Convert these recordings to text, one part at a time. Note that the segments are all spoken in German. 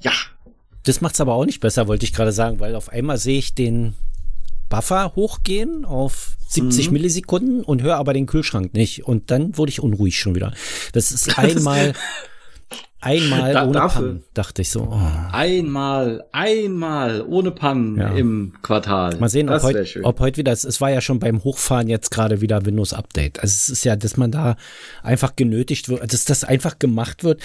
Ja. Das macht's aber auch nicht besser, wollte ich gerade sagen, weil auf einmal sehe ich den Buffer hochgehen auf 70 mhm. Millisekunden und höre aber den Kühlschrank nicht. Und dann wurde ich unruhig schon wieder. Das ist einmal, einmal da, ohne dafür. Pannen, dachte ich so. Oh. Einmal, einmal ohne Pannen ja. im Quartal. Mal sehen, ob heute, ob heute wieder, es war ja schon beim Hochfahren jetzt gerade wieder Windows Update. Also es ist ja, dass man da einfach genötigt wird, dass das einfach gemacht wird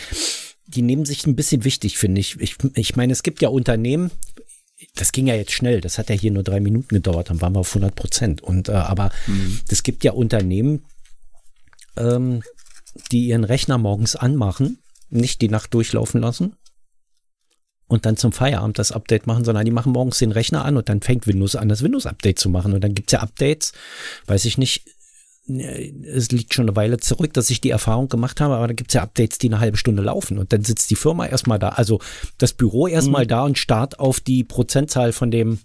die nehmen sich ein bisschen wichtig, finde ich. ich. Ich meine, es gibt ja Unternehmen, das ging ja jetzt schnell, das hat ja hier nur drei Minuten gedauert, dann waren wir auf 100 Prozent. Und äh, aber mhm. es gibt ja Unternehmen, ähm, die ihren Rechner morgens anmachen, nicht die Nacht durchlaufen lassen und dann zum Feierabend das Update machen, sondern die machen morgens den Rechner an und dann fängt Windows an, das Windows-Update zu machen. Und dann gibt's ja Updates, weiß ich nicht, es liegt schon eine Weile zurück, dass ich die Erfahrung gemacht habe, aber da gibt es ja Updates, die eine halbe Stunde laufen und dann sitzt die Firma erstmal da, also das Büro erstmal mhm. da und starrt auf die Prozentzahl von dem,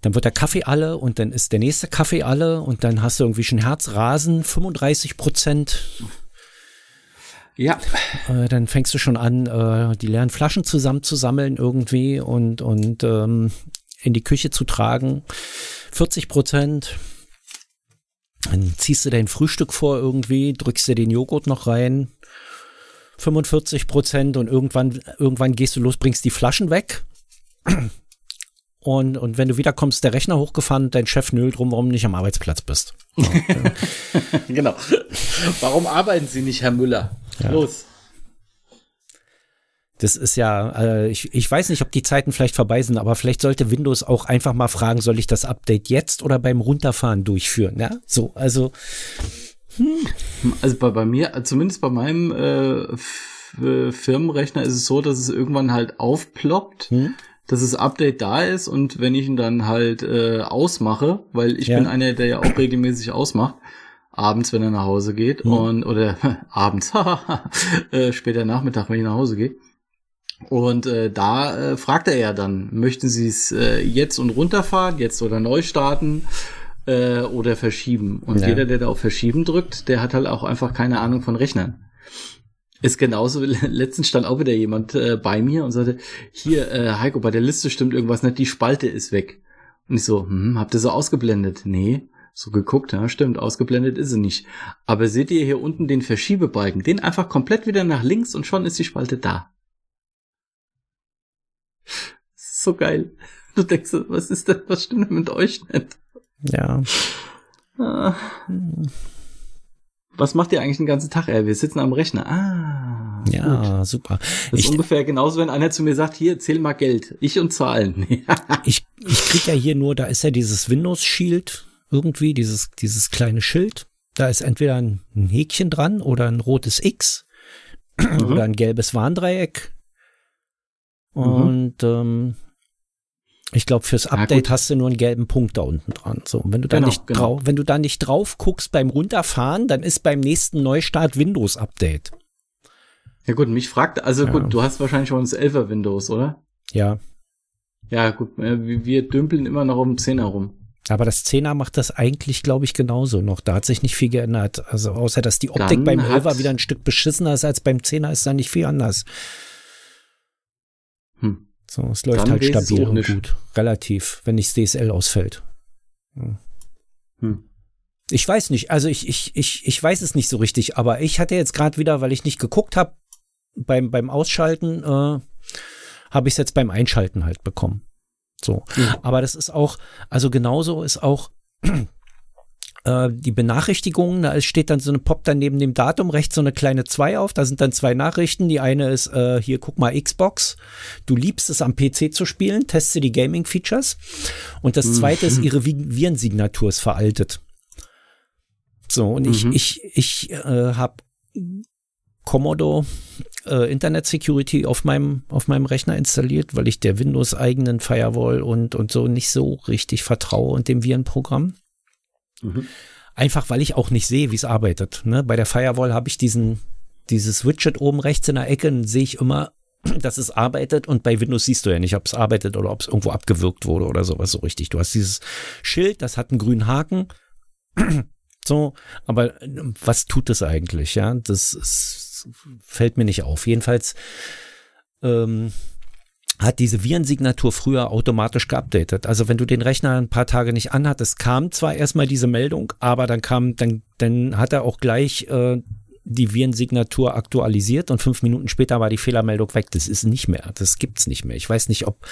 dann wird der Kaffee alle und dann ist der nächste Kaffee alle und dann hast du irgendwie schon Herzrasen, 35 Prozent. Ja. Äh, dann fängst du schon an, äh, die leeren Flaschen zusammenzusammeln irgendwie und, und ähm, in die Küche zu tragen. 40 Prozent. Dann ziehst du dein Frühstück vor irgendwie, drückst dir den Joghurt noch rein, 45 Prozent und irgendwann, irgendwann gehst du los, bringst die Flaschen weg. Und, und wenn du wiederkommst, der Rechner hochgefahren, dein Chef nölt rum, warum nicht am Arbeitsplatz bist. genau. Warum arbeiten Sie nicht, Herr Müller? Ja. Los. Das ist ja, äh, ich, ich weiß nicht, ob die Zeiten vielleicht vorbei sind, aber vielleicht sollte Windows auch einfach mal fragen, soll ich das Update jetzt oder beim Runterfahren durchführen? Ja, so, also. Hm. Also bei, bei mir, zumindest bei meinem äh, Firmenrechner ist es so, dass es irgendwann halt aufploppt. Hm? dass das Update da ist und wenn ich ihn dann halt äh, ausmache, weil ich ja. bin einer, der ja auch regelmäßig ausmacht, abends, wenn er nach Hause geht hm. und oder abends, äh, später Nachmittag, wenn ich nach Hause gehe, und äh, da äh, fragt er ja dann, möchten Sie es äh, jetzt und runterfahren, jetzt oder neu starten äh, oder verschieben? Und ja. jeder, der da auf Verschieben drückt, der hat halt auch einfach keine Ahnung von Rechnern. Ist genauso, letztens stand auch wieder jemand äh, bei mir und sagte, hier, äh, Heiko, bei der Liste stimmt irgendwas nicht, die Spalte ist weg. Und ich so, hm, habt ihr so ausgeblendet? Nee. So geguckt, ja, stimmt, ausgeblendet ist sie nicht. Aber seht ihr hier unten den Verschiebebalken? Den einfach komplett wieder nach links und schon ist die Spalte da so geil. Du denkst, was ist denn, was stimmt denn mit euch nicht? Ja. Ah. Was macht ihr eigentlich den ganzen Tag? Ey, wir sitzen am Rechner. Ah. Ja, gut. super. Das ist ich, ungefähr genauso, wenn einer zu mir sagt, hier, zähl mal Geld. Ich und Zahlen. ich, ich krieg ja hier nur, da ist ja dieses Windows Shield irgendwie, dieses, dieses kleine Schild. Da ist entweder ein, Häkchen dran oder ein rotes X mhm. oder ein gelbes Warndreieck Mhm. Und ähm, ich glaube, fürs Update ja, hast du nur einen gelben Punkt da unten dran. So, und wenn du da genau, nicht genau. drauf, wenn du da nicht drauf guckst beim Runterfahren, dann ist beim nächsten Neustart Windows Update. Ja gut, mich fragt, also ja. gut, du hast wahrscheinlich schon das 11er Windows, oder? Ja. Ja, gut, äh, wir dümpeln immer noch um 10er rum. Aber das 10er macht das eigentlich, glaube ich, genauso noch. Da hat sich nicht viel geändert. Also außer, dass die Optik Dann beim 11er wieder ein Stück beschissener ist als beim 10er, ist da nicht viel anders. Hm. So, es läuft Dann halt stabil und gut. Relativ, wenn nicht das DSL ausfällt. Hm. Hm. Ich weiß nicht, also ich, ich, ich, ich weiß es nicht so richtig, aber ich hatte jetzt gerade wieder, weil ich nicht geguckt habe, beim, beim Ausschalten, äh, habe ich es jetzt beim Einschalten halt bekommen. So. Mhm. Aber das ist auch, also genauso ist auch äh, die Benachrichtigungen, da steht dann so eine Pop dann neben dem Datum rechts so eine kleine 2 auf, da sind dann zwei Nachrichten. Die eine ist, äh, hier guck mal Xbox, du liebst es am PC zu spielen, teste die Gaming-Features. Und das zweite mhm. ist, ihre Virensignatur ist veraltet. So, und mhm. ich, ich, ich äh, habe Commodore äh, Internet Security auf meinem, auf meinem Rechner installiert, weil ich der Windows eigenen Firewall und, und so nicht so richtig vertraue und dem Virenprogramm. Mhm. Einfach weil ich auch nicht sehe, wie es arbeitet. Ne? Bei der Firewall habe ich diesen, dieses Widget oben rechts in der Ecke, sehe ich immer, dass es arbeitet und bei Windows siehst du ja nicht, ob es arbeitet oder ob es irgendwo abgewirkt wurde oder sowas so richtig. Du hast dieses Schild, das hat einen grünen Haken. So, aber äh, was tut es eigentlich? Ja, das ist, fällt mir nicht auf. Jedenfalls ähm, hat diese Virensignatur früher automatisch geupdatet. Also wenn du den Rechner ein paar Tage nicht anhattest, kam zwar erstmal diese Meldung, aber dann kam, dann, dann hat er auch gleich äh, die Virensignatur aktualisiert und fünf Minuten später war die Fehlermeldung weg. Das ist nicht mehr. Das gibt's nicht mehr. Ich weiß nicht, ob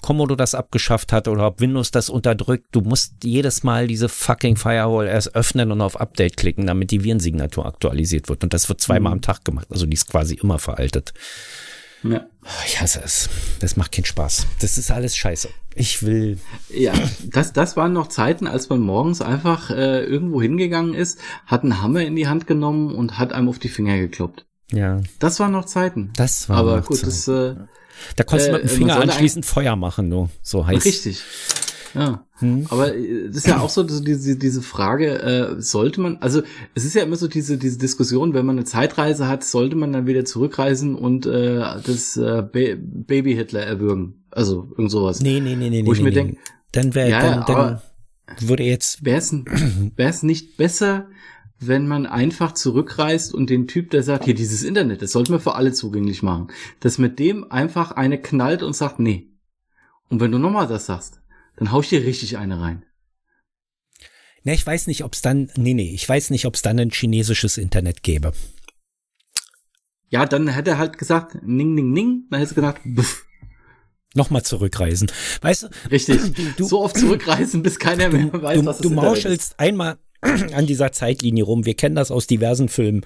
Commodore das abgeschafft hat oder ob Windows das unterdrückt. Du musst jedes Mal diese fucking Firewall erst öffnen und auf Update klicken, damit die Virensignatur aktualisiert wird. Und das wird zweimal mhm. am Tag gemacht. Also die ist quasi immer veraltet. Ja. Ich hasse es. Das macht keinen Spaß. Das ist alles scheiße. Ich will. Ja, das, das waren noch Zeiten, als man morgens einfach äh, irgendwo hingegangen ist, hat einen Hammer in die Hand genommen und hat einem auf die Finger gekloppt. Ja. Das waren noch Zeiten. Das war Aber gut, Zeit. das. Äh, da konntest du mit dem äh, Finger anschließend Feuer machen, nur so heißt. Richtig. Ja, hm. aber äh, das ist ja auch so diese, diese Frage, äh, sollte man, also es ist ja immer so diese, diese Diskussion, wenn man eine Zeitreise hat, sollte man dann wieder zurückreisen und äh, das äh, ba Baby Hitler erwürgen. Also irgend sowas. Nee, nee, nee, nee. Wo ich nee, mir nee. denke, dann wäre ja, dann, dann würde jetzt. Wäre es nicht besser, wenn man einfach zurückreist und den Typ, der sagt, hier dieses Internet, das sollten wir für alle zugänglich machen, dass mit dem einfach eine knallt und sagt, nee. Und wenn du nochmal das sagst, dann hau ich dir richtig eine rein. Ne, ich weiß nicht, ob es dann, nee, nee, ich weiß nicht, ob es dann ein chinesisches Internet gäbe. Ja, dann hätte er halt gesagt, ning, ning, ning, dann hätte er gesagt, buff. Nochmal zurückreisen. Weißt du? Richtig. Du, so oft zurückreisen, bis keiner mehr weiß, du, was Du mauschelst einmal an dieser Zeitlinie rum. Wir kennen das aus diversen Filmen.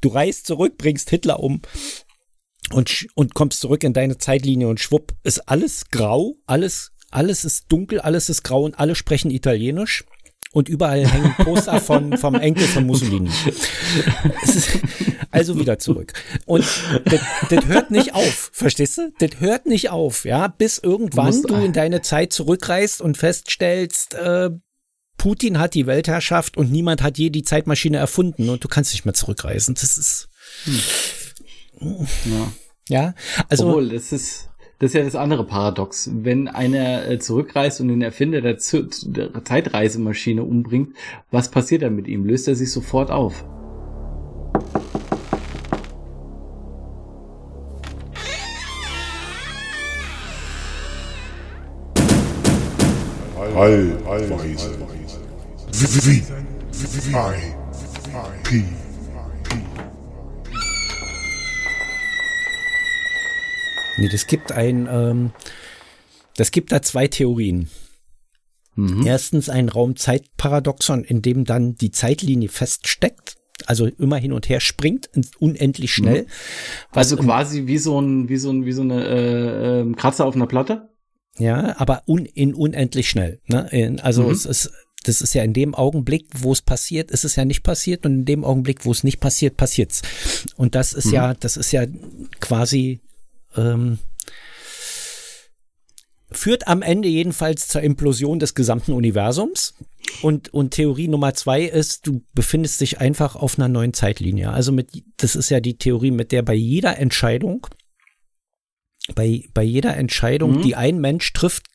Du reist zurück, bringst Hitler um und, und kommst zurück in deine Zeitlinie und schwupp, ist alles grau, alles alles ist dunkel, alles ist grau und alle sprechen Italienisch. Und überall hängen Poster von, vom Enkel von Mussolini. also wieder zurück. Und das, hört nicht auf, verstehst du? Das hört nicht auf, ja, bis irgendwann du in deine Zeit zurückreist und feststellst, äh, Putin hat die Weltherrschaft und niemand hat je die Zeitmaschine erfunden und du kannst nicht mehr zurückreisen. Das ist. Hm. Ja. ja, also. Obwohl, das ist, das ist ja das andere Paradox. Wenn einer äh, zurückreist und den Erfinder der, Z der Zeitreisemaschine umbringt, was passiert dann mit ihm? Löst er sich sofort auf? Allweise. V. I. P. Nee, das gibt ein, ähm, das gibt da zwei Theorien. Mhm. Erstens ein Raumzeitparadoxon, in dem dann die Zeitlinie feststeckt, also immer hin und her springt, unendlich schnell. Mhm. Also quasi wie so ein, wie so ein, wie so eine äh, äh, Kratzer auf einer Platte? Ja, aber un, in unendlich schnell. Ne? Also mhm. es ist das ist ja in dem Augenblick, wo es passiert, ist es ja nicht passiert und in dem Augenblick, wo es nicht passiert, passiert's. Und das ist mhm. ja, das ist ja quasi ähm, führt am Ende jedenfalls zur Implosion des gesamten Universums. Und, und Theorie Nummer zwei ist, du befindest dich einfach auf einer neuen Zeitlinie. Also mit, das ist ja die Theorie, mit der bei jeder Entscheidung, bei, bei jeder Entscheidung, mhm. die ein Mensch trifft,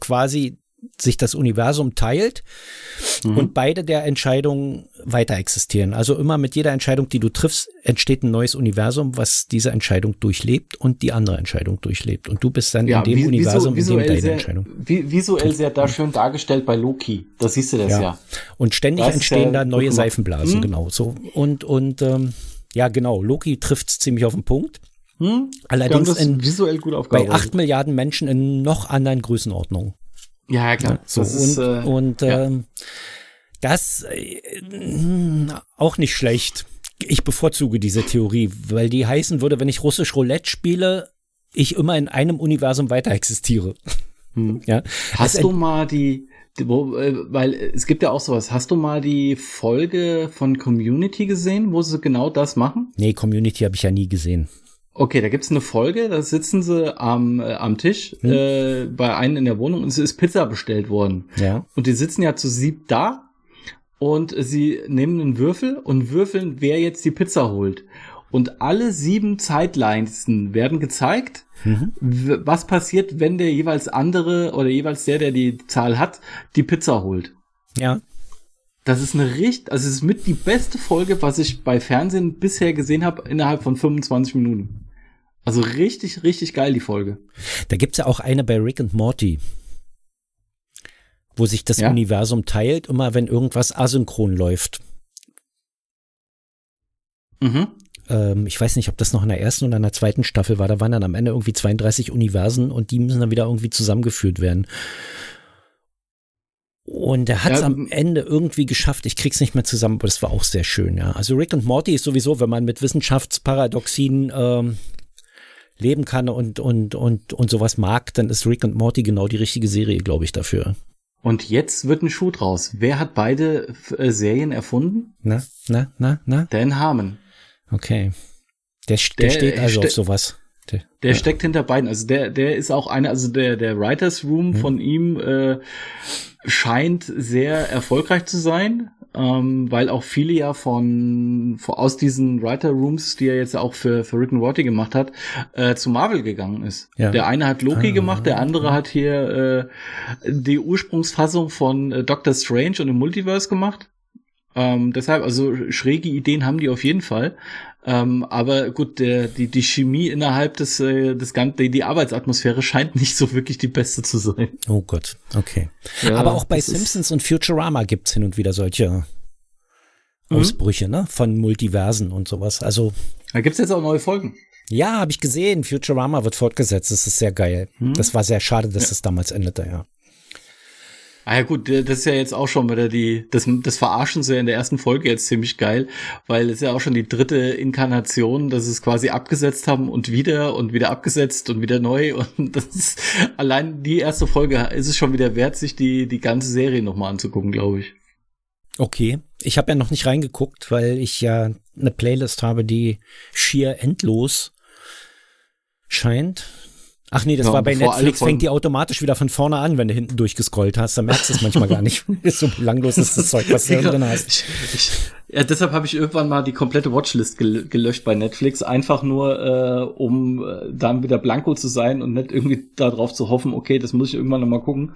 quasi sich das Universum teilt mhm. und beide der Entscheidungen weiter existieren. Also immer mit jeder Entscheidung, die du triffst, entsteht ein neues Universum, was diese Entscheidung durchlebt und die andere Entscheidung durchlebt. Und du bist dann ja, in dem wie, Universum, in dem deine sehr, Entscheidung. visuell sehr da schön dargestellt bei Loki. Da siehst du das ja. ja. Und ständig das entstehen da neue Seifenblasen, mhm. genau. So. Und, und ähm, ja, genau, Loki trifft es ziemlich auf den Punkt. Hm? Allerdings in, visuell gut bei acht Milliarden Menschen in noch anderen Größenordnungen. Ja, ja klar. So, das und ist, äh, und ja. ähm, das äh, auch nicht schlecht. Ich bevorzuge diese Theorie, weil die heißen würde, wenn ich russisch Roulette spiele, ich immer in einem Universum weiter existiere. Hm. Ja. Hast du mal die, wo, äh, weil es gibt ja auch sowas. Hast du mal die Folge von Community gesehen, wo sie genau das machen? Nee, Community habe ich ja nie gesehen. Okay, da gibt's eine Folge, da sitzen sie am, äh, am Tisch hm. äh, bei einem in der Wohnung und es ist Pizza bestellt worden. Ja. Und die sitzen ja zu sieb da und sie nehmen einen Würfel und würfeln, wer jetzt die Pizza holt. Und alle sieben Zeitlines werden gezeigt, mhm. was passiert, wenn der jeweils andere oder jeweils der, der die Zahl hat, die Pizza holt. Ja. Das ist eine richtig, also es ist mit die beste Folge, was ich bei Fernsehen bisher gesehen habe, innerhalb von 25 Minuten. Also richtig, richtig geil, die Folge. Da gibt's ja auch eine bei Rick und Morty, wo sich das ja? Universum teilt, immer wenn irgendwas asynchron läuft. Mhm. Ähm, ich weiß nicht, ob das noch in der ersten oder in der zweiten Staffel war. Da waren dann am Ende irgendwie 32 Universen und die müssen dann wieder irgendwie zusammengeführt werden. Und er hat es ja, am Ende irgendwie geschafft. Ich krieg's nicht mehr zusammen, aber das war auch sehr schön, ja. Also Rick und Morty ist sowieso, wenn man mit Wissenschaftsparadoxien ähm, leben kann und, und, und, und sowas mag, dann ist Rick und Morty genau die richtige Serie, glaube ich, dafür. Und jetzt wird ein Schuh draus. Wer hat beide äh, Serien erfunden? Na, na, na, na? Dan Harmon. Okay. Der, der, der steht also ste auf sowas. Der, der ja. steckt hinter beiden. Also der, der ist auch einer, also der, der Writers Room hm. von ihm äh, scheint sehr erfolgreich zu sein, ähm, weil auch viele ja von, von aus diesen Writer Rooms, die er jetzt auch für, für Rick and Morty gemacht hat, äh, zu Marvel gegangen ist. Ja. Der eine hat Loki ah, gemacht, der andere hat hier äh, die Ursprungsfassung von äh, Doctor Strange und im Multiverse gemacht. Ähm, deshalb, also schräge Ideen haben die auf jeden Fall. Ähm, aber gut, der, die, die Chemie innerhalb des, äh, des Ganzen, die, die Arbeitsatmosphäre scheint nicht so wirklich die beste zu sein. Oh Gott, okay. Ja, aber auch bei Simpsons und Futurama gibt's hin und wieder solche mhm. Ausbrüche, ne? Von Multiversen und sowas. Also. Da gibt's jetzt auch neue Folgen. Ja, habe ich gesehen. Futurama wird fortgesetzt. Das ist sehr geil. Mhm. Das war sehr schade, dass ja. das damals endete, ja. Ah ja gut, das ist ja jetzt auch schon wieder die, das, das Verarschen so in der ersten Folge jetzt ziemlich geil, weil es ja auch schon die dritte Inkarnation, dass es quasi abgesetzt haben und wieder und wieder abgesetzt und wieder neu und das ist, allein die erste Folge ist es schon wieder wert, sich die, die ganze Serie nochmal anzugucken, glaube ich. Okay, ich habe ja noch nicht reingeguckt, weil ich ja eine Playlist habe, die schier endlos scheint. Ach nee, das ja, war bei Netflix, fängt die automatisch wieder von vorne an, wenn du hinten durchgescrollt hast. Da merkst du es manchmal gar nicht. so belanglos ist das Zeug, was du drin hast. Ich, ja, deshalb habe ich irgendwann mal die komplette Watchlist gel gelöscht bei Netflix, einfach nur, äh, um äh, dann wieder blanko zu sein und nicht irgendwie darauf zu hoffen, okay, das muss ich irgendwann noch mal gucken.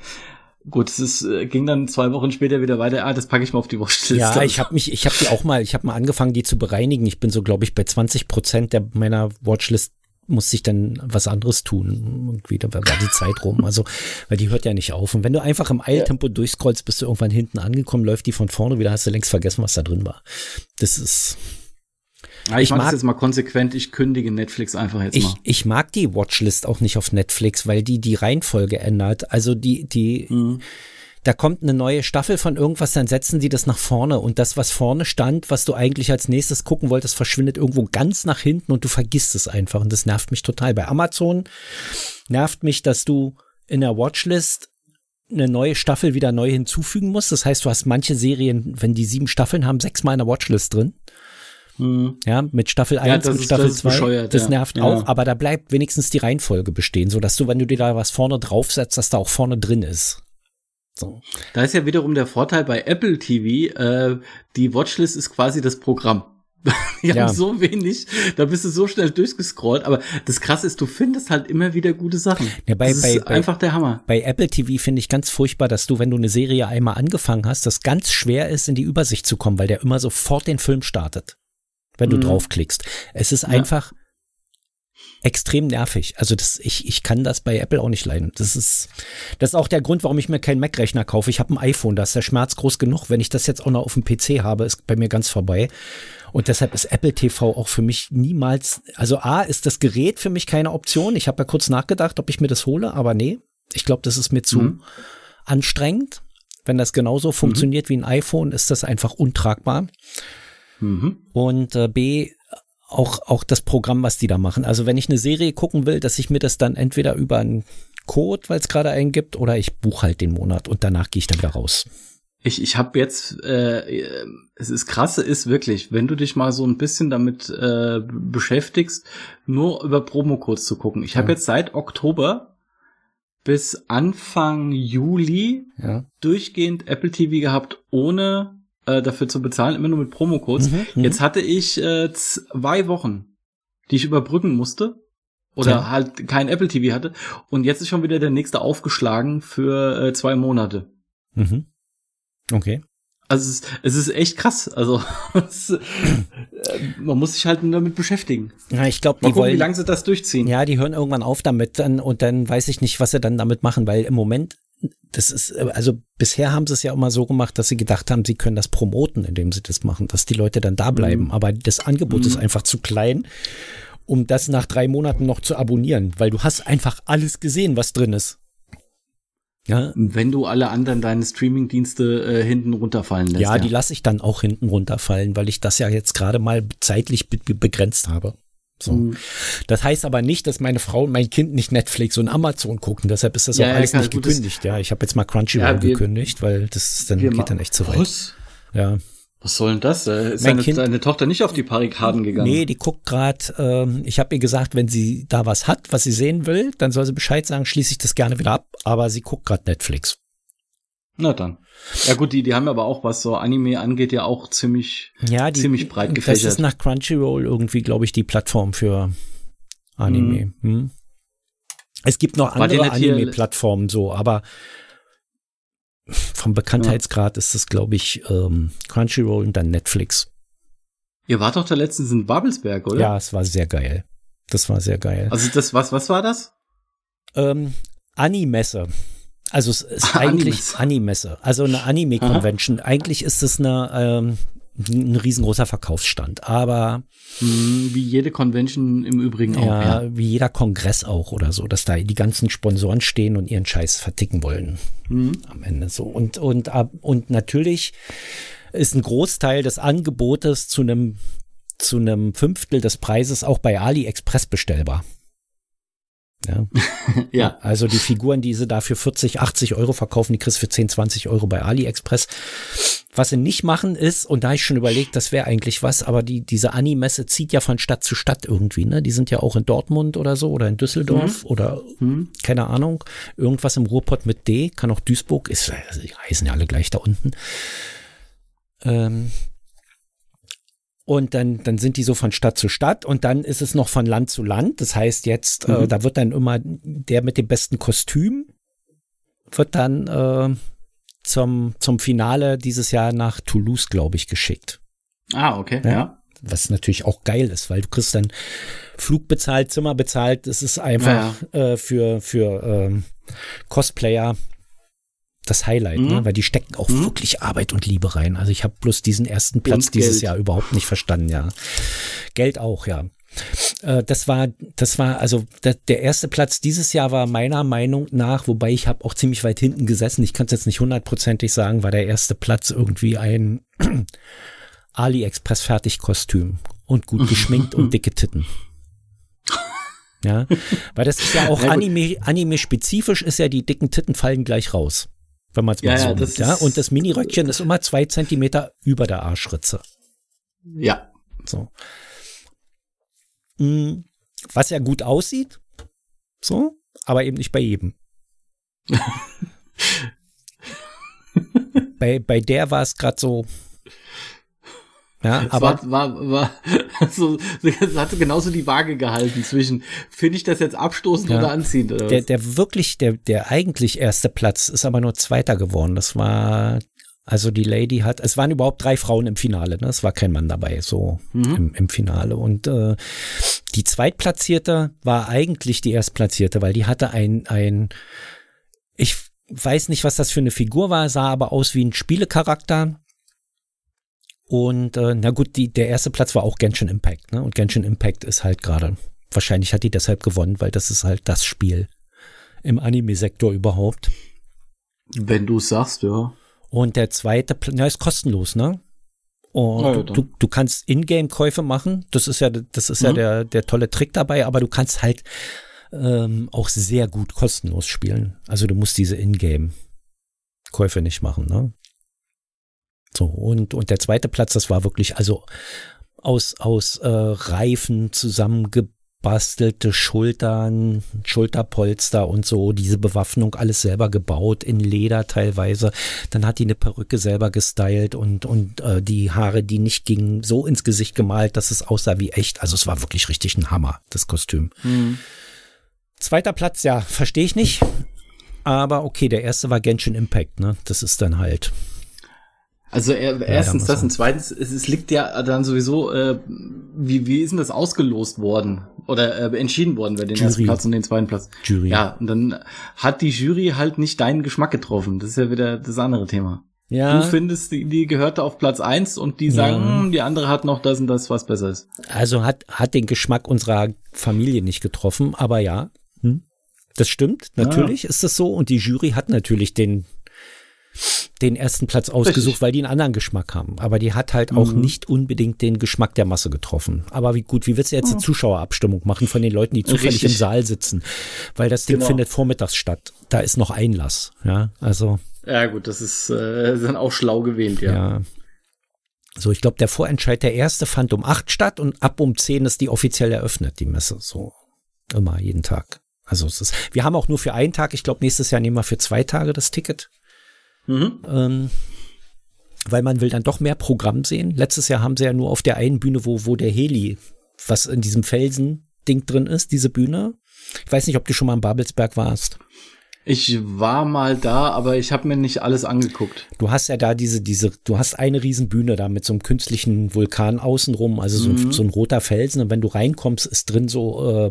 Gut, es ist, äh, ging dann zwei Wochen später wieder weiter. Ah, das packe ich mal auf die Watchlist. Ja, ich habe mich, ich habe die auch mal, ich habe mal angefangen, die zu bereinigen. Ich bin so, glaube ich, bei 20 Prozent der meiner Watchlist muss sich dann was anderes tun und wieder war die Zeit rum. Also, weil die hört ja nicht auf. Und wenn du einfach im Eiltempo ja. durchscrollst, bist du irgendwann hinten angekommen, läuft die von vorne wieder, hast du längst vergessen, was da drin war. Das ist. Ja, ich, ich mag das jetzt mal konsequent, ich kündige Netflix einfach jetzt ich, mal. Ich mag die Watchlist auch nicht auf Netflix, weil die die Reihenfolge ändert. Also die, die, mhm da kommt eine neue Staffel von irgendwas, dann setzen die das nach vorne und das, was vorne stand, was du eigentlich als nächstes gucken wolltest, verschwindet irgendwo ganz nach hinten und du vergisst es einfach und das nervt mich total. Bei Amazon nervt mich, dass du in der Watchlist eine neue Staffel wieder neu hinzufügen musst. Das heißt, du hast manche Serien, wenn die sieben Staffeln haben, sechsmal in der Watchlist drin. Mhm. Ja, mit Staffel 1 ja, mit Staffel 2. Das, nervt ja. auch, aber da bleibt wenigstens die Reihenfolge bestehen, so dass du, wenn du dir da was vorne draufsetzt, dass da auch vorne drin ist. So. Da ist ja wiederum der Vorteil bei Apple TV, äh, die Watchlist ist quasi das Programm. Die ja. haben so wenig, da bist du so schnell durchgescrollt, aber das krasse ist, du findest halt immer wieder gute Sachen. Ja, bei, das bei, ist bei, einfach der Hammer. Bei Apple TV finde ich ganz furchtbar, dass du, wenn du eine Serie einmal angefangen hast, das ganz schwer ist, in die Übersicht zu kommen, weil der immer sofort den Film startet, wenn du mhm. draufklickst. Es ist ja. einfach extrem nervig. Also das, ich, ich kann das bei Apple auch nicht leiden. Das ist, das ist auch der Grund, warum ich mir keinen Mac-Rechner kaufe. Ich habe ein iPhone, da ist der Schmerz groß genug. Wenn ich das jetzt auch noch auf dem PC habe, ist bei mir ganz vorbei. Und deshalb ist Apple TV auch für mich niemals, also A, ist das Gerät für mich keine Option. Ich habe ja kurz nachgedacht, ob ich mir das hole, aber nee, ich glaube, das ist mir zu mhm. anstrengend. Wenn das genauso mhm. funktioniert wie ein iPhone, ist das einfach untragbar. Mhm. Und äh, B, auch, auch das Programm, was die da machen. Also wenn ich eine Serie gucken will, dass ich mir das dann entweder über einen Code, weil es gerade einen gibt, oder ich buche halt den Monat und danach gehe ich dann wieder raus. Ich, ich habe jetzt, äh, es ist krasse ist wirklich, wenn du dich mal so ein bisschen damit äh, beschäftigst, nur über Promocodes zu gucken. Ich habe ja. jetzt seit Oktober bis Anfang Juli ja. durchgehend Apple TV gehabt, ohne äh, dafür zu bezahlen, immer nur mit Promocodes. Mhm, mhm, Jetzt hatte ich äh, zwei Wochen, die ich überbrücken musste. Oder ja. halt kein Apple TV hatte. Und jetzt ist schon wieder der nächste aufgeschlagen für äh, zwei Monate. Mhm. Okay. Also es ist, es ist echt krass. Also es, äh, man muss sich halt damit beschäftigen. Ja, ich glaube, die gucken, wollen, wie lange sie das durchziehen. Ja, die hören irgendwann auf damit dann, und dann weiß ich nicht, was sie dann damit machen, weil im Moment das ist, also bisher haben sie es ja immer so gemacht, dass sie gedacht haben, sie können das promoten, indem sie das machen, dass die Leute dann da bleiben. Mhm. Aber das Angebot mhm. ist einfach zu klein, um das nach drei Monaten noch zu abonnieren, weil du hast einfach alles gesehen, was drin ist. Ja. Wenn du alle anderen deine Streaming-Dienste äh, hinten runterfallen lässt. Ja, ja. die lasse ich dann auch hinten runterfallen, weil ich das ja jetzt gerade mal zeitlich be begrenzt habe. So. Mhm. Das heißt aber nicht, dass meine Frau und mein Kind nicht Netflix und Amazon gucken. Deshalb ist das ja, auch alles ja, nicht gekündigt. Ja, ich habe jetzt mal Crunchyroll ja, gekündigt, weil das dann geht dann echt zu weit. Was? Ja. Was soll denn das? Äh, ist deine, kind, deine, Tochter nicht auf die Barrikaden gegangen? Nee, die guckt gerade, ähm, ich habe ihr gesagt, wenn sie da was hat, was sie sehen will, dann soll sie Bescheid sagen, schließe ich das gerne wieder ab, aber sie guckt gerade Netflix. Na dann. Ja gut, die, die haben aber auch, was so Anime angeht, ja auch ziemlich, ja, die, ziemlich breit gefächert. Das ist nach Crunchyroll irgendwie, glaube ich, die Plattform für Anime. Mhm. Hm. Es gibt noch andere Anime-Plattformen so, aber vom Bekanntheitsgrad ja. ist es, glaube ich, ähm, Crunchyroll und dann Netflix. Ihr wart doch da letztens in Babelsberg, oder? Ja, es war sehr geil. Das war sehr geil. Also das, was, was war das? Ähm, Animesse. Also es ist eigentlich Animesse. Also eine Anime-Convention. Eigentlich ist es eine, ähm, ein riesengroßer Verkaufsstand. Aber hm, wie jede Convention im Übrigen auch. Ja, ja, wie jeder Kongress auch oder so, dass da die ganzen Sponsoren stehen und ihren Scheiß verticken wollen. Mhm. Am Ende so. Und, und, und natürlich ist ein Großteil des Angebotes zu einem zu einem Fünftel des Preises auch bei AliExpress bestellbar. Ja. ja. Also die Figuren, die sie da für 40, 80 Euro verkaufen, die kriegst du für 10, 20 Euro bei AliExpress. Was sie nicht machen ist, und da habe ich schon überlegt, das wäre eigentlich was, aber die, diese Ani-Messe zieht ja von Stadt zu Stadt irgendwie, ne? Die sind ja auch in Dortmund oder so oder in Düsseldorf mhm. oder mhm. keine Ahnung. Irgendwas im Ruhrpott mit D, kann auch Duisburg, ist, also die heißen ja alle gleich da unten. Ähm, und dann, dann sind die so von Stadt zu Stadt und dann ist es noch von Land zu Land. Das heißt jetzt, äh, mhm. äh, da wird dann immer der mit dem besten Kostüm wird dann äh, zum, zum Finale dieses Jahr nach Toulouse, glaube ich, geschickt. Ah, okay, ja. ja. Was natürlich auch geil ist, weil du kriegst dann Flug bezahlt, Zimmer bezahlt. Es ist einfach ja. äh, für, für ähm, Cosplayer das Highlight, ne? mhm. ne? weil die stecken auch mhm. wirklich Arbeit und Liebe rein. Also ich habe bloß diesen ersten Platz und dieses Geld. Jahr überhaupt nicht verstanden, ja. Geld auch, ja. Äh, das war, das war, also der, der, erste Platz dieses Jahr war meiner Meinung nach, wobei ich habe auch ziemlich weit hinten gesessen, ich kann es jetzt nicht hundertprozentig sagen, war der erste Platz irgendwie ein AliExpress Fertigkostüm und gut geschminkt und dicke Titten. Ja, weil das ist ja auch Anime, Anime spezifisch ist ja, die dicken Titten fallen gleich raus wenn man es mal ja, so ja, nimmt. Ja? Und das Mini-Röckchen ist immer zwei Zentimeter über der Arschritze. Ja. So. Hm, was ja gut aussieht. So, aber eben nicht bei jedem. bei, bei der war es gerade so, ja, es aber war, war, war so, es hatte genauso die Waage gehalten zwischen, finde ich das jetzt abstoßend ja, oder anziehend? Oder der, der wirklich, der, der eigentlich erste Platz ist aber nur Zweiter geworden. Das war, also die Lady hat, es waren überhaupt drei Frauen im Finale, ne? Es war kein Mann dabei, so mhm. im, im Finale. Und äh, die Zweitplatzierte war eigentlich die Erstplatzierte, weil die hatte ein, ein, ich weiß nicht, was das für eine Figur war, sah aber aus wie ein Spielecharakter und äh, na gut, die, der erste Platz war auch Genshin Impact, ne? Und Genshin Impact ist halt gerade, wahrscheinlich hat die deshalb gewonnen, weil das ist halt das Spiel im Anime-Sektor überhaupt. Wenn du sagst, ja. Und der zweite, ja, ist kostenlos, ne? Und ja, du, du kannst Ingame-Käufe machen. Das ist ja, das ist mhm. ja der, der tolle Trick dabei, aber du kannst halt ähm, auch sehr gut kostenlos spielen. Also du musst diese Ingame-Käufe nicht machen, ne? So, und, und der zweite Platz, das war wirklich also aus, aus äh, Reifen zusammengebastelte Schultern, Schulterpolster und so, diese Bewaffnung, alles selber gebaut, in Leder teilweise. Dann hat die eine Perücke selber gestylt und, und äh, die Haare, die nicht gingen, so ins Gesicht gemalt, dass es aussah wie echt. Also es war wirklich richtig ein Hammer, das Kostüm. Mhm. Zweiter Platz, ja, verstehe ich nicht. Aber okay, der erste war Genshin Impact, ne? Das ist dann halt Also er, erstens das und zweitens, es, es, liegt ja dann sowieso, äh, wie, wie ist denn das ausgelost worden oder äh, entschieden worden, wer den Jury. ersten Platz und den zweiten Platz? Jury. Ja, und dann hat die Jury halt nicht deinen Geschmack getroffen. Das ist ja wieder das andere Thema. Ja. Du findest, die, die gehörte auf Platz eins und die sagen, ja. hm, die andere hat noch das und das, was besser ist. Also hat, hat den Geschmack unserer Familie nicht getroffen, aber ja, hm, das stimmt, natürlich ja. ist das so und die Jury hat natürlich den den ersten Platz ausgesucht, Richtig. weil die einen anderen Geschmack haben. Aber die hat halt auch mhm. nicht unbedingt den Geschmack der Masse getroffen. Aber wie gut, wie willst du jetzt eine mhm. Zuschauerabstimmung machen von den Leuten, die zufällig Richtig. im Saal sitzen? Weil das Ding genau. findet vormittags statt. Da ist noch Einlass. Ja, also. Ja, gut, das ist äh, dann auch schlau gewählt, ja. ja. So, ich glaube, der Vorentscheid, der erste fand um acht statt und ab um zehn ist die offiziell eröffnet, die Messe. So. Immer, jeden Tag. Also es ist, wir haben auch nur für einen Tag, ich glaube, nächstes Jahr nehmen wir für zwei Tage das Ticket. Mhm. Ähm, weil man will dann doch mehr Programm sehen. Letztes Jahr haben sie ja nur auf der einen Bühne, wo, wo der Heli, was in diesem Felsen-Ding drin ist, diese Bühne. Ich weiß nicht, ob du schon mal am Babelsberg warst. Ich war mal da, aber ich habe mir nicht alles angeguckt. Du hast ja da diese, diese, du hast eine Riesenbühne da mit so einem künstlichen Vulkan außenrum, also so, mhm. so ein roter Felsen. Und wenn du reinkommst, ist drin so äh,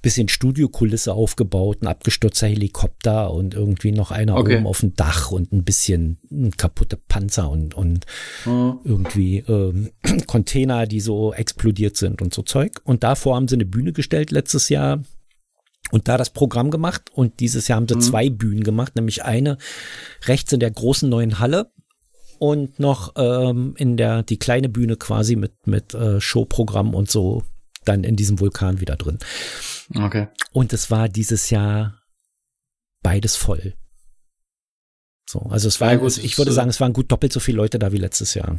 bisschen Studiokulisse aufgebaut, ein abgestürzter Helikopter und irgendwie noch einer okay. oben auf dem Dach und ein bisschen ein kaputte Panzer und, und mhm. irgendwie äh, Container, die so explodiert sind und so Zeug. Und davor haben sie eine Bühne gestellt letztes Jahr und da das Programm gemacht und dieses Jahr haben sie mhm. zwei Bühnen gemacht, nämlich eine rechts in der großen neuen Halle und noch ähm, in der die kleine Bühne quasi mit mit äh, Showprogramm und so dann in diesem Vulkan wieder drin. Okay. Und es war dieses Jahr beides voll. So, also es war, ja, gut, ich würde sagen, es waren gut doppelt so viele Leute da wie letztes Jahr.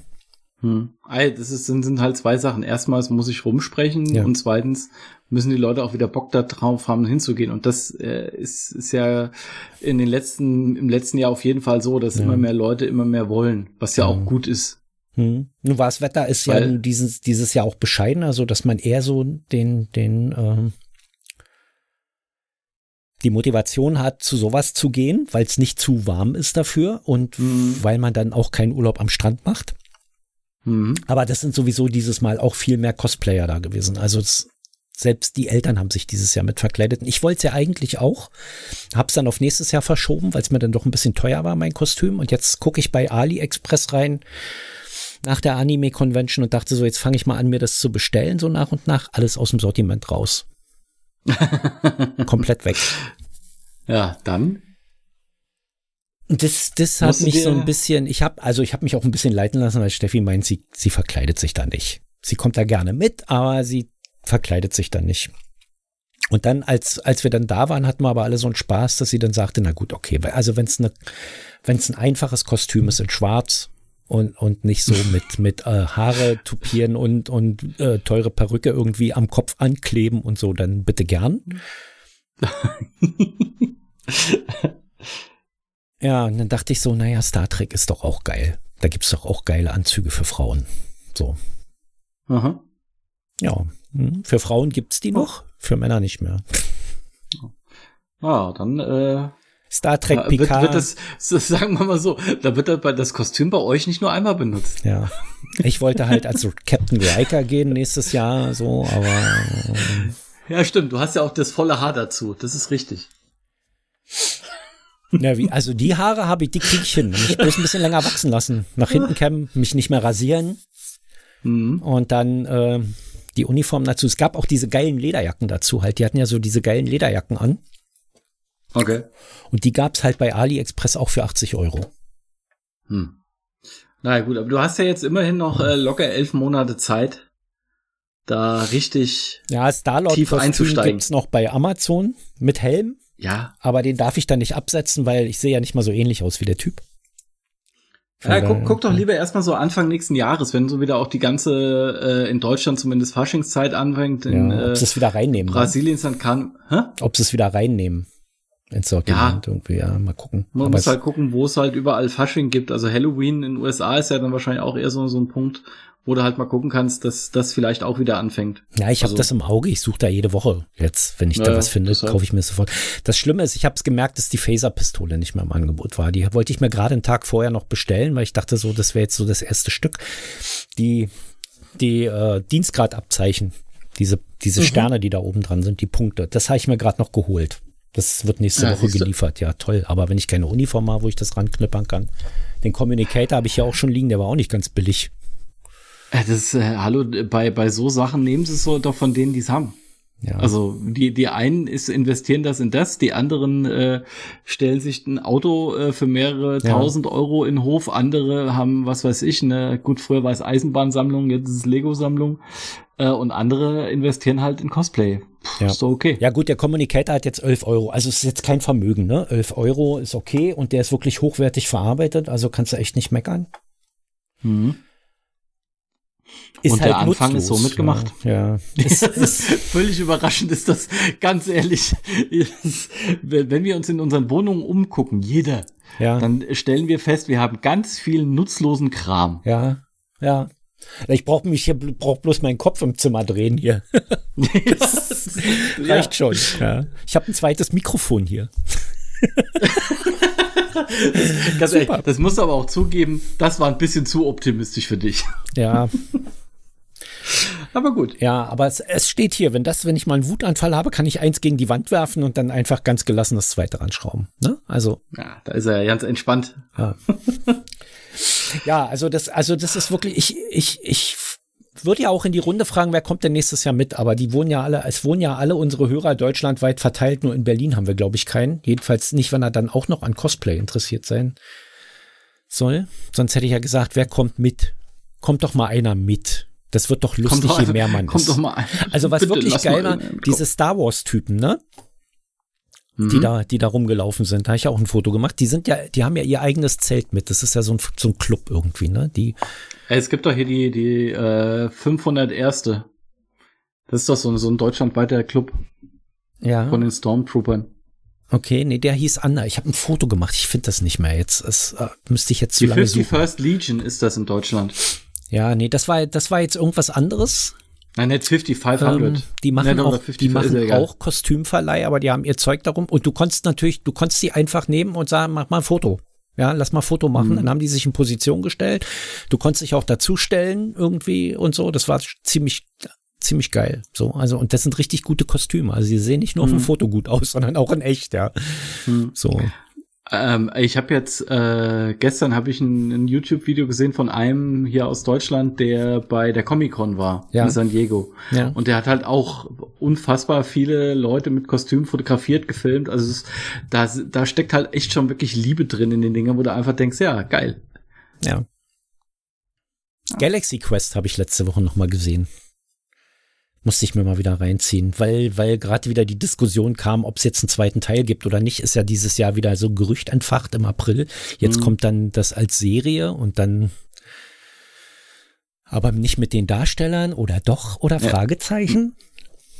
Hm. Das ist, sind, sind halt zwei Sachen. Erstmals muss ich rumsprechen ja. und zweitens müssen die Leute auch wieder Bock da drauf haben, hinzugehen. Und das äh, ist, ist ja in den letzten, im letzten Jahr auf jeden Fall so, dass ja. immer mehr Leute immer mehr wollen, was ja, ja. auch gut ist. Hm. Nun war das Wetter ist Weil, ja dieses, dieses Jahr auch bescheidener, so dass man eher so den, den, ähm, die Motivation hat, zu sowas zu gehen, weil es nicht zu warm ist dafür und mhm. weil man dann auch keinen Urlaub am Strand macht. Mhm. Aber das sind sowieso dieses Mal auch viel mehr Cosplayer da gewesen. Also es, selbst die Eltern haben sich dieses Jahr mit verkleidet. Ich wollte es ja eigentlich auch, hab's dann auf nächstes Jahr verschoben, weil es mir dann doch ein bisschen teuer war, mein Kostüm. Und jetzt gucke ich bei AliExpress rein nach der Anime Convention und dachte so, jetzt fange ich mal an, mir das zu bestellen, so nach und nach. Alles aus dem Sortiment raus. Komplett weg. Ja, dann das, das hat mich so ein bisschen, ich habe, also ich habe mich auch ein bisschen leiten lassen, weil Steffi meint, sie, sie verkleidet sich da nicht. Sie kommt da gerne mit, aber sie verkleidet sich da nicht. Und dann, als, als wir dann da waren, hatten wir aber alle so einen Spaß, dass sie dann sagte, na gut, okay, also wenn es ne, wenn's ein einfaches Kostüm ist in schwarz und, und nicht so mit, mit äh, Haare tupieren und, und äh, teure Perücke irgendwie am Kopf ankleben und so, dann bitte gern. Ja, und dann dachte ich so, naja, Star Trek ist doch auch geil. Da gibt's doch auch geile Anzüge für Frauen. So. Aha. Ja, hm, für Frauen gibt's die noch, für Männer nicht mehr. Ah, dann äh, Star Trek Picard. Wird, wird das, sagen wir mal so, da wird das Kostüm bei euch nicht nur einmal benutzt. Ja. Ich wollte halt als Captain Riker gehen nächstes Jahr, so, aber. Ähm, ja, stimmt. Du hast ja auch das volle Haar dazu. Das ist richtig. Ja, wie, also die Haare habe ich, die kriege ich hin. Mich bloß ein bisschen länger wachsen lassen. Nach hinten kämmen, mich nicht mehr rasieren. Mhm. Und dann äh, die Uniform dazu. Es gab auch diese geilen Lederjacken dazu halt. Die hatten ja so diese geilen Lederjacken an. Okay. Und die gab's halt bei AliExpress auch für 80 Euro. Hm. Na gut, aber du hast ja jetzt immerhin noch äh, locker elf Monate Zeit, da richtig ja, Starlord tief einzusteigen. gibt's noch bei Amazon mit Helm. Ja. Aber den darf ich dann nicht absetzen, weil ich sehe ja nicht mal so ähnlich aus wie der Typ. Ja, guck, guck doch lieber erstmal so Anfang nächsten Jahres, wenn so wieder auch die ganze, äh, in Deutschland zumindest Faschingszeit anfängt. In, ja, ob sie es wieder reinnehmen. Ne? Brasilien dann kann. Hä? Ob sie es wieder reinnehmen. ins Sortiment ja. irgendwie, ja, mal gucken. Man Aber muss halt gucken, wo es halt überall Fasching gibt. Also Halloween in den USA ist ja dann wahrscheinlich auch eher so, so ein Punkt, wo du halt mal gucken kannst, dass das vielleicht auch wieder anfängt. Ja, ich habe also, das im Auge. Ich suche da jede Woche jetzt. Wenn ich ja, da was finde, kaufe ich mir sofort. Das Schlimme ist, ich habe es gemerkt, dass die Phaser-Pistole nicht mehr im Angebot war. Die wollte ich mir gerade einen Tag vorher noch bestellen, weil ich dachte so, das wäre jetzt so das erste Stück. Die, die äh, Dienstgradabzeichen, diese, diese mhm. Sterne, die da oben dran sind, die Punkte, das habe ich mir gerade noch geholt. Das wird nächste ja, Woche geliefert. Ja, toll. Aber wenn ich keine Uniform habe, wo ich das ranknippern kann. Den Communicator habe ich ja auch schon liegen, der war auch nicht ganz billig. Das ist, äh, hallo, bei, bei so Sachen nehmen sie es so doch von denen, die es haben. Ja. Also die, die einen ist investieren das in das, die anderen äh, stellen sich ein Auto äh, für mehrere ja. tausend Euro in den Hof, andere haben, was weiß ich, ne, gut, früher war es Eisenbahnsammlung, jetzt ist es Lego-Sammlung äh, und andere investieren halt in Cosplay. Puh, ja. Ist doch okay. Ja gut, der Communicator hat jetzt 11 Euro, also es ist jetzt kein Vermögen, ne? 11 Euro ist okay und der ist wirklich hochwertig verarbeitet, also kannst du echt nicht meckern. Mhm. Ist und halt der Anfang nutzlos, ist so mitgemacht. Ja. ja. Ist, ist völlig überraschend ist das, ganz ehrlich. wenn wir uns in unseren Wohnungen umgucken, jeder, ja. dann stellen wir fest, wir haben ganz viel nutzlosen Kram. Ja, ja. Ich brauche mich hier, brauch bloß meinen Kopf im Zimmer drehen hier. das reicht schon. Ja. Ich habe ein zweites Mikrofon hier. Ganz ehrlich, das musst du aber auch zugeben, das war ein bisschen zu optimistisch für dich. Ja. aber gut. Ja, aber es, es, steht hier, wenn das, wenn ich mal einen Wutanfall habe, kann ich eins gegen die Wand werfen und dann einfach ganz gelassen das zweite ranschrauben. Ne? Also. Ja, da ist er ja ganz entspannt. Ja. ja, also das, also das ist wirklich, ich, ich, ich würde ja auch in die Runde fragen, wer kommt denn nächstes Jahr mit? Aber die wohnen ja alle, es wohnen ja alle unsere Hörer deutschlandweit verteilt. Nur in Berlin haben wir, glaube ich, keinen. Jedenfalls nicht, wenn er dann auch noch an Cosplay interessiert sein soll. Sonst hätte ich ja gesagt, wer kommt mit? Kommt doch mal einer mit. Das wird doch lustig, doch, je mehr man kommt ist. Doch mal. Also was Bitte, wirklich geil war, diese Star Wars Typen, ne? die mhm. da, die da rumgelaufen sind. Da habe ich auch ein Foto gemacht. Die sind ja, die haben ja ihr eigenes Zelt mit. Das ist ja so ein, so ein Club irgendwie, ne? Die. Es gibt doch hier die, die äh, 500 Erste. Das ist doch so, so ein deutschlandweiter Club. Ja. Von den Stormtroopern. Okay, nee, der hieß Anna. Ich habe ein Foto gemacht. Ich finde das nicht mehr jetzt. Es äh, müsste ich jetzt zu die lange 51st suchen. Legion ist das in Deutschland. Ja, nee, das war, das war jetzt irgendwas anderes. Nein, jetzt 5500. Ähm, die machen, Nein, auch, die machen auch Kostümverleih, aber die haben ihr Zeug darum. Und du konntest natürlich, du konntest die einfach nehmen und sagen, mach mal ein Foto. Ja, lass mal ein Foto machen. Mhm. Dann haben die sich in Position gestellt. Du konntest dich auch dazustellen irgendwie und so. Das war ziemlich, ziemlich geil. So, also, und das sind richtig gute Kostüme. Also, sie sehen nicht nur mhm. auf dem mhm. Foto gut aus, sondern auch in echt, ja. Mhm. So. Ähm, ich habe jetzt äh, gestern habe ich ein, ein YouTube-Video gesehen von einem hier aus Deutschland, der bei der Comic Con war ja. in San Diego. Ja. Und der hat halt auch unfassbar viele Leute mit Kostüm fotografiert, gefilmt. Also es, da, da steckt halt echt schon wirklich Liebe drin in den Dingen, wo du einfach denkst, ja, geil. Ja. Galaxy Quest habe ich letzte Woche noch mal gesehen. Musste ich mir mal wieder reinziehen, weil, weil gerade wieder die Diskussion kam, ob es jetzt einen zweiten Teil gibt oder nicht, ist ja dieses Jahr wieder so Gerücht entfacht im April. Jetzt mhm. kommt dann das als Serie und dann aber nicht mit den Darstellern oder doch oder ja. Fragezeichen.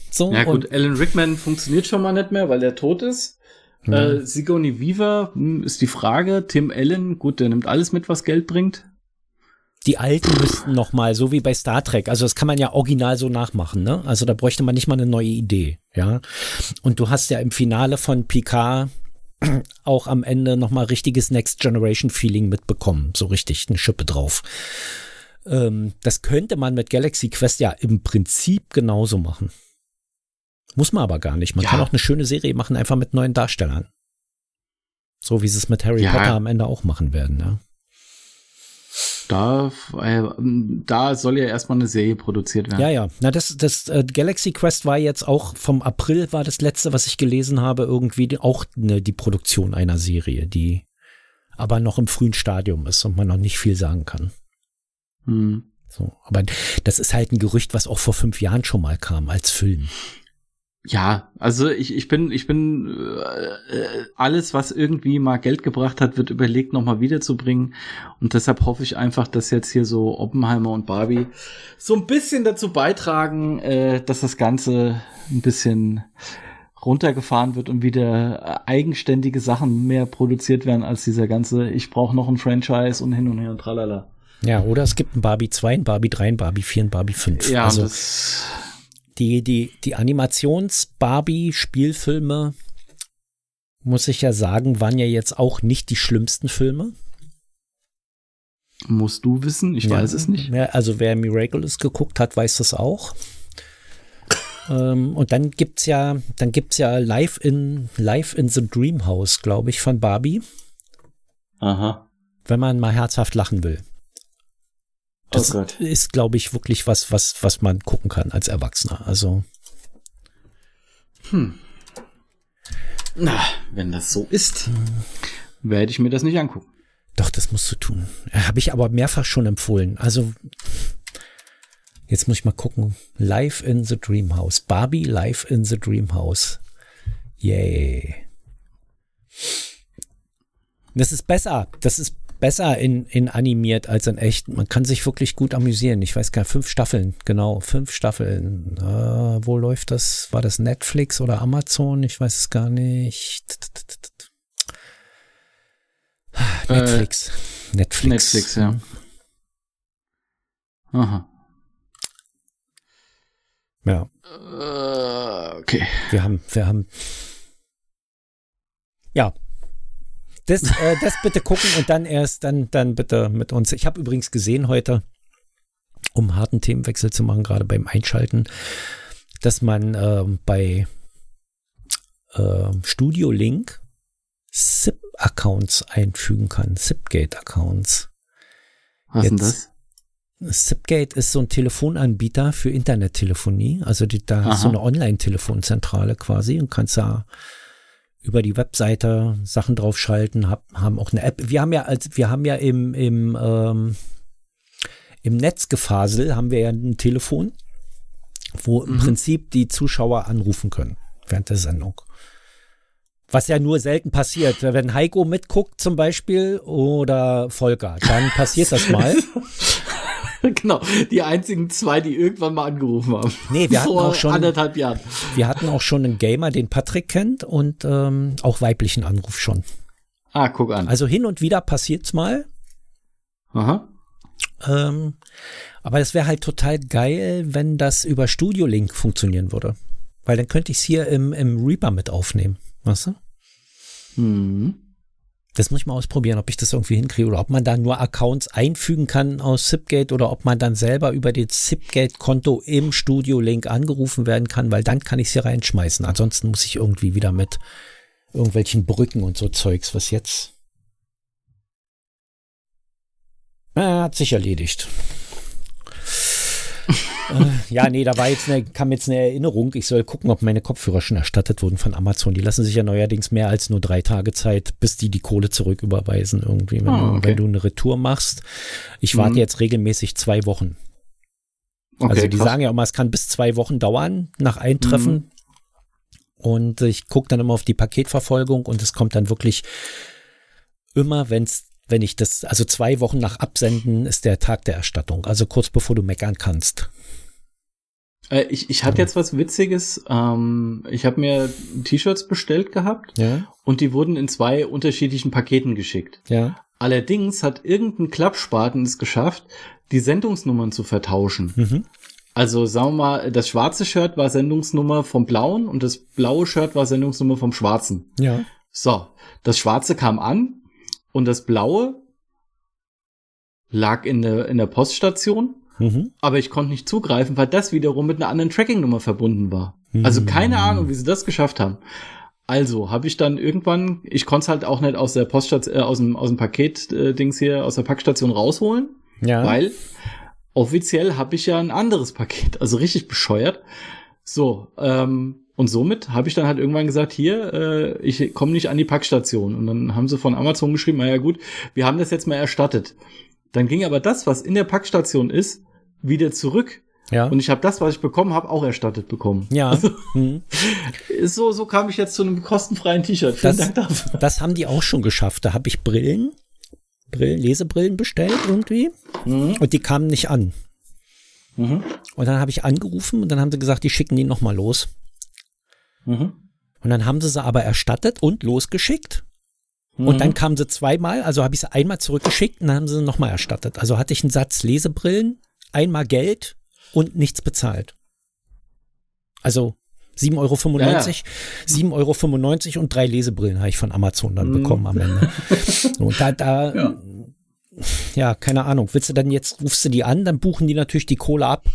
So, ja gut, Alan Rickman funktioniert schon mal nicht mehr, weil er tot ist. Mhm. Äh, Sigourney Weaver hm, ist die Frage. Tim Allen, gut, der nimmt alles mit, was Geld bringt die alten müssten noch mal, so wie bei Star Trek, also das kann man ja original so nachmachen, ne? Also da bräuchte man nicht mal eine neue Idee, ja? Und du hast ja im Finale von Picard auch am Ende noch mal richtiges Next Generation Feeling mitbekommen, so richtig eine Schippe drauf. Ähm, das könnte man mit Galaxy Quest ja im Prinzip genauso machen. Muss man aber gar nicht. Man ja. kann auch eine schöne Serie machen, einfach mit neuen Darstellern. So wie sie es mit Harry ja. Potter am Ende auch machen werden, ja. Da, äh, da soll ja erstmal eine Serie produziert werden. Ja, ja. Na, das, das äh, Galaxy Quest war jetzt auch vom April war das letzte, was ich gelesen habe, irgendwie auch ne, die Produktion einer Serie, die aber noch im frühen Stadium ist und man noch nicht viel sagen kann. Hm. So, aber das ist halt ein Gerücht, was auch vor fünf Jahren schon mal kam als Film. Ja, also ich, ich bin, ich bin äh, alles, was irgendwie mal Geld gebracht hat, wird überlegt, nochmal wiederzubringen. Und deshalb hoffe ich einfach, dass jetzt hier so Oppenheimer und Barbie so ein bisschen dazu beitragen, äh, dass das Ganze ein bisschen runtergefahren wird und wieder äh, eigenständige Sachen mehr produziert werden als dieser ganze, ich brauche noch ein Franchise und hin und her und tralala. Ja, oder es gibt ein Barbie 2, ein Barbie 3, ein Barbie 4, ein Barbie 5. Ja, also das, die, die, die Animations-Barbie-Spielfilme, muss ich ja sagen, waren ja jetzt auch nicht die schlimmsten Filme. musst du wissen, ich Ja. weiß es nicht. Ja, also wer Miraculous geguckt hat, weiß das auch. ähm, und dann gibt's ja, dann gibt's ja Live in Live in the Dream House, glaube ich, von Barbie, Aha. wenn man mal herzhaft lachen will. Das oh ist, glaube ich, wirklich was, was, was man gucken kann als Erwachsener. Also Na, wenn das so ist, werde ich mir das nicht angucken. Doch, das musst du tun. Habe ich aber mehrfach schon empfohlen. Also, jetzt muss ich mal gucken. Live in the Dream House. Barbie Live in the Dream House. Yay. Das ist besser. Das ist besser in, in animiert als in echt. Man kann sich wirklich gut amüsieren. Ich weiß gar nicht, fünf Staffeln, genau, fünf Staffeln. Äh, wo läuft das? War das Netflix oder Amazon? Ich weiß es gar nicht. Netflix. Netflix. Netflix, ja. Aha. Ja, Äh, okay. wir haben, wir haben. Ja. Das, äh, das bitte gucken und dann erst, dann, dann bitte mit uns. Ich habe übrigens gesehen heute, um harten Themenwechsel zu machen, gerade beim Einschalten, dass man ähm, bei ähm, Studio Link SIP-Accounts einfügen kann, SIP-Gate-Accounts. Was Jetzt- das? SIPGate ist so ein Telefonanbieter für Internettelefonie. Also die, da hast du Aha. eine Online-Telefonzentrale quasi und kannst da über die Webseite Sachen draufschalten, hab, haben auch eine App. Wir haben ja als wir haben ja im im ähm, im Netzgefasel haben wir ja ein Telefon, wo im Mhm. Prinzip die Zuschauer anrufen können während der Sendung. Was ja nur selten passiert. Wenn Heiko mitguckt zum Beispiel oder Volker, dann passiert das mal. genau, die einzigen zwei, die irgendwann mal angerufen haben. Nee, wir hatten auch schon- anderthalb Jahren. Wir hatten auch schon einen Gamer, den Patrick kennt und ähm, auch weiblichen Anruf schon. Ah, guck an. Also hin und wieder passiert's mal. Aha. Ähm, aber es wäre halt total geil, wenn das über Studio Link funktionieren würde. Weil dann könnte ich es hier im, im Reaper mit aufnehmen. Weißt du? Hm. Das muss ich mal ausprobieren, ob ich das irgendwie hinkriege oder ob man da nur Accounts einfügen kann aus Zipgate oder ob man dann selber über das Zipgate-Konto im Studio Link angerufen werden kann, weil dann kann ich es hier reinschmeißen. Ansonsten muss ich irgendwie wieder mit irgendwelchen Brücken und so Zeugs, was jetzt. Ah, hat sich erledigt. Äh, ja, nee, da war jetzt eine, kam jetzt eine Erinnerung. Ich soll gucken, ob meine Kopfhörer schon erstattet wurden von Amazon. Die lassen sich ja neuerdings mehr als nur drei Tage Zeit, bis die die Kohle zurücküberweisen irgendwie, wenn, Ah, du, okay. wenn du eine Retour machst. Ich warte Mhm. jetzt regelmäßig zwei Wochen. Okay, also die krass. sagen ja immer, es kann bis zwei Wochen dauern nach Eintreffen. Mhm. Und ich gucke dann immer auf die Paketverfolgung und es kommt dann wirklich immer, wenn's, wenn ich das, also zwei Wochen nach Absenden ist der Tag der Erstattung. Also kurz bevor du meckern kannst. Äh, ich, ich hatte jetzt was Witziges. Ähm, ich habe mir T-Shirts bestellt gehabt Ja, und die wurden in zwei unterschiedlichen Paketen geschickt. ja. Allerdings hat irgendein Klappspaten es geschafft, die Sendungsnummern zu vertauschen. Mhm. Also sagen wir mal, das schwarze Shirt war Sendungsnummer vom blauen und das blaue Shirt war Sendungsnummer vom schwarzen. Ja. So, das schwarze kam an und das blaue lag in der, in der Poststation, Mhm. aber ich konnte nicht zugreifen, weil das wiederum mit einer anderen Tracking-Nummer verbunden war. Also keine Ahnung, wie sie das geschafft haben. Also habe ich dann irgendwann, ich konnte es halt auch nicht aus der Poststation, äh, aus dem, aus dem Paket-Dings hier, aus der Packstation rausholen, Ja. weil offiziell habe ich ja ein anderes Paket, also richtig bescheuert. So, ähm, und somit habe ich dann halt irgendwann gesagt, hier, äh, ich komme nicht an die Packstation. Und dann haben sie von Amazon geschrieben, naja gut, wir haben das jetzt mal erstattet. Dann ging aber das, was in der Packstation ist, wieder zurück. ja. Und ich habe das, was ich bekommen habe, auch erstattet bekommen. ja. Mhm. Ist So, so kam ich jetzt zu einem kostenfreien T-Shirt. Vielen Das- Dank dafür. Das haben die auch schon geschafft. Da habe ich Brillen, Brillen, Lesebrillen bestellt irgendwie Mhm. und die kamen nicht an. Mhm. Und dann habe ich angerufen und dann haben sie gesagt, die schicken die nochmal los. Mhm. Und dann haben sie sie aber erstattet und losgeschickt. Und dann kamen sie zweimal, also habe ich sie einmal zurückgeschickt und dann haben sie sie nochmal erstattet. Also hatte ich einen Satz Lesebrillen, einmal Geld und nichts bezahlt. Also 7,95 Euro, Ja, ja. 7,95 Euro und drei Lesebrillen habe ich von Amazon dann bekommen am Ende. Und da, da, ja. Ja. keine Ahnung. Willst du dann jetzt, rufst du die an, dann buchen die natürlich die Kohle ab.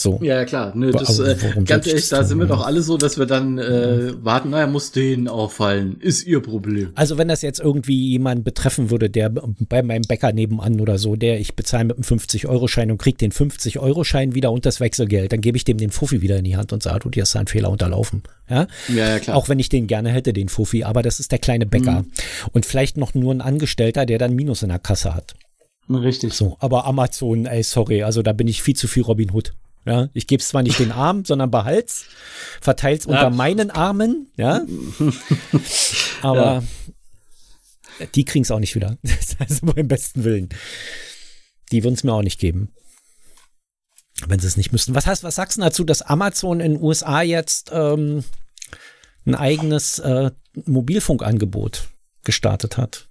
So. Ja, ja, klar. Nö, das, Aber äh, ganz ehrlich, das da sind wir doch alle so, dass wir dann äh, warten, naja, muss denen auffallen. Ist ihr Problem. Also wenn das jetzt irgendwie jemanden betreffen würde, der bei meinem Bäcker nebenan oder so, der ich bezahle mit einem 50-Euro-Schein und krieg den 50-Euro-Schein wieder und das Wechselgeld, dann gebe ich dem den Fuffi wieder in die Hand und sage, du, dir ist da ein Fehler unterlaufen. Ja? Ja, ja, klar. Auch wenn ich den gerne hätte, den Fuffi, aber das ist der kleine Bäcker. Mhm. Und vielleicht noch nur ein Angestellter, der dann Minus in der Kasse hat. Richtig. So, aber Amazon, ey, sorry, also da bin ich viel zu viel Robin Hood. Ja, ich gebe es zwar nicht den Arm, sondern behalt's, verteil's unter Ja. meinen Armen, ja. Aber die kriegen's auch nicht wieder. Also beim besten Willen. Die würden's mir auch nicht geben. Wenn sie es nicht müssten. Was heißt, was sagst du dazu, dass Amazon in den USA jetzt ähm, ein eigenes äh, Mobilfunkangebot gestartet hat?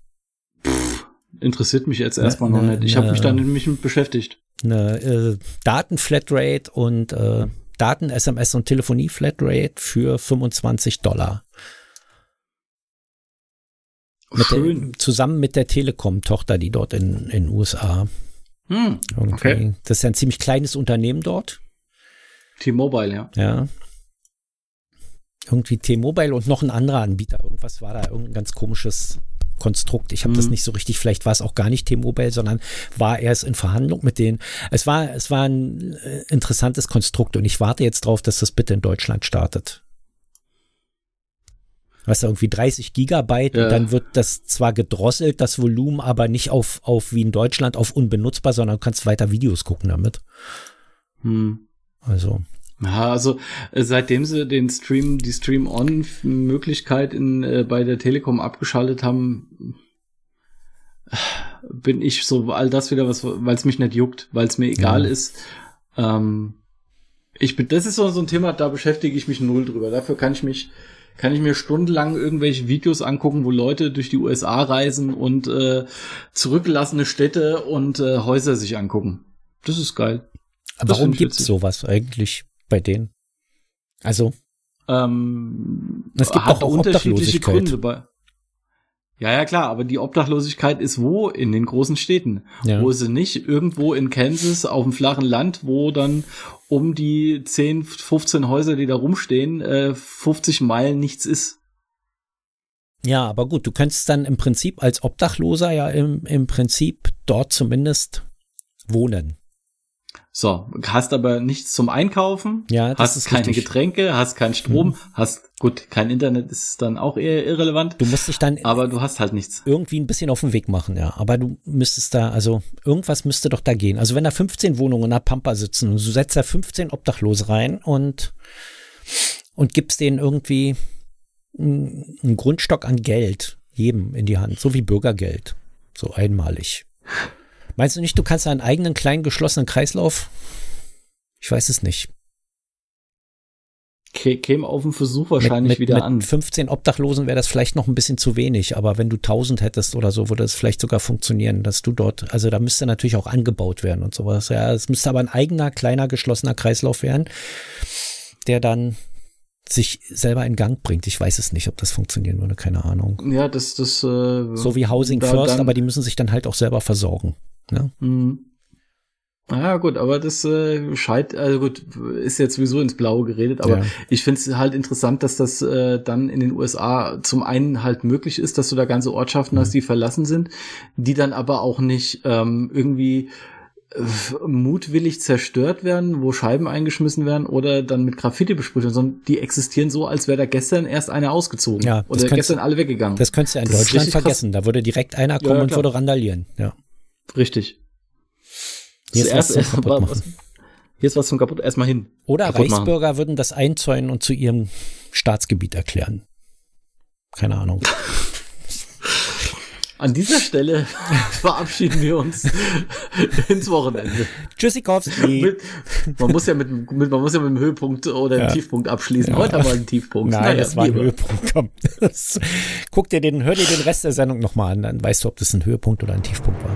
Interessiert mich jetzt erstmal noch ne, nicht. Ich habe ne. mich da nämlich mit beschäftigt. Eine äh, Datenflatrate und äh, Daten, SMS und Telefonie-Flatrate für 25 Dollar. Mit Schön. Der, zusammen mit der Telekom-Tochter, die dort in in USA. Hm, Irgendwie. okay. Das ist ja ein ziemlich kleines Unternehmen dort. T-Mobile, ja. Ja. Irgendwie T-Mobile und noch ein anderer Anbieter. Irgendwas war da, irgendein ganz komisches Konstrukt. Ich habe das Mhm. nicht so richtig, vielleicht war es auch gar nicht T-Mobile, sondern war erst in Verhandlung mit denen. Es war, es war ein äh, interessantes Konstrukt und ich warte jetzt drauf, dass das bitte in Deutschland startet. Weißt du, irgendwie 30 Gigabyte Ja. und dann wird das zwar gedrosselt, das Volumen, aber nicht auf, auf wie in Deutschland auf unbenutzbar, sondern du kannst weiter Videos gucken damit. Hm. Also, Ja, also äh, seitdem sie den Stream, die Stream-On-Möglichkeit in äh, bei der Telekom abgeschaltet haben, äh, bin ich so all das wieder was, weil es mich nicht juckt, weil es mir egal Ja. ist. Ähm, ich bin, das ist so, so ein Thema, da beschäftige ich mich null drüber. Dafür kann ich mich, kann ich mir stundenlang irgendwelche Videos angucken, wo Leute durch die USA reisen und äh, zurückgelassene Städte und äh, Häuser sich angucken. Das ist geil. Das warum gibt's sowas eigentlich bei denen? Also, Ähm, Es gibt auch unterschiedliche. Gründe. Bei ja, ja, klar, aber die Obdachlosigkeit ist wo? In den großen Städten. Ja. Wo ist sie nicht? Irgendwo in Kansas auf dem flachen Land, wo dann um die 10, 15 Häuser, die da rumstehen, äh, 50 Meilen nichts ist. ja, aber gut, du könntest dann im Prinzip als Obdachloser ja im, im Prinzip dort zumindest wohnen. So, hast aber nichts zum Einkaufen, Ja, hast keine richtig. Getränke, hast keinen Strom, hast, gut, kein Internet ist dann auch eher irrelevant, Du musst dich dann aber du hast halt nichts. irgendwie ein bisschen auf den Weg machen, ja. Aber du müsstest da, also irgendwas müsste doch da gehen. Also wenn da 15 Wohnungen in der Pampa sitzen und du setzt da 15 Obdachlose rein und, und gibst denen irgendwie einen einen Grundstock an Geld jedem in die Hand, so wie Bürgergeld, so einmalig. Meinst du nicht, du kannst einen eigenen kleinen geschlossenen Kreislauf? Ich weiß es nicht. Kä- Käme auf den Versuch wahrscheinlich mit, mit, wieder mit an. 15 Obdachlosen wäre das vielleicht noch ein bisschen zu wenig, aber wenn du 1000 hättest oder so, würde es vielleicht sogar funktionieren, dass du dort, also da müsste natürlich auch angebaut werden und sowas. Ja, es müsste aber ein eigener, kleiner, geschlossener Kreislauf werden, der dann sich selber in Gang bringt. Ich weiß es nicht, ob das funktionieren würde, keine Ahnung. Ja, das, das, äh, So wie Housing da First, aber die müssen sich dann halt auch selber versorgen. Ne? Mhm. Ja, gut, aber das äh, scheint, also gut, ist jetzt sowieso ins Blaue geredet, aber Ja. ich finde es halt interessant, dass das äh, dann in den USA zum einen halt möglich ist, dass du da ganze Ortschaften Mhm. hast, die verlassen sind, die dann aber auch nicht ähm, irgendwie äh, mutwillig zerstört werden, wo Scheiben eingeschmissen werden oder dann mit Graffiti besprüht werden, sondern die existieren so, als wäre da gestern erst einer ausgezogen Ja, oder kannst- gestern alle weggegangen. Das könntest du ja in Das Deutschland richtig krass. vergessen. Da würde direkt einer kommen ja, und klar. würde randalieren. Ja. Richtig. Hier ist was zum Zuerst- kaputt was- Hier ist was zum kaputt. Erstmal hin. Oder kaputt machen. Reichsbürger würden das einzäunen und zu ihrem Staatsgebiet erklären. Keine Ahnung. An dieser Stelle verabschieden wir uns ins Wochenende. Tschüssikowski. Mit, man muss ja mit, mit, man muss ja mit dem Höhepunkt oder dem Ja. Tiefpunkt abschließen. Heute haben wir einen Tiefpunkt. Nein, Naja, das war ein wie immer. Höhepunkt. Komm. Das, guck dir den, hör dir den Rest der Sendung nochmal an, dann weißt du, ob das ein Höhepunkt oder ein Tiefpunkt war.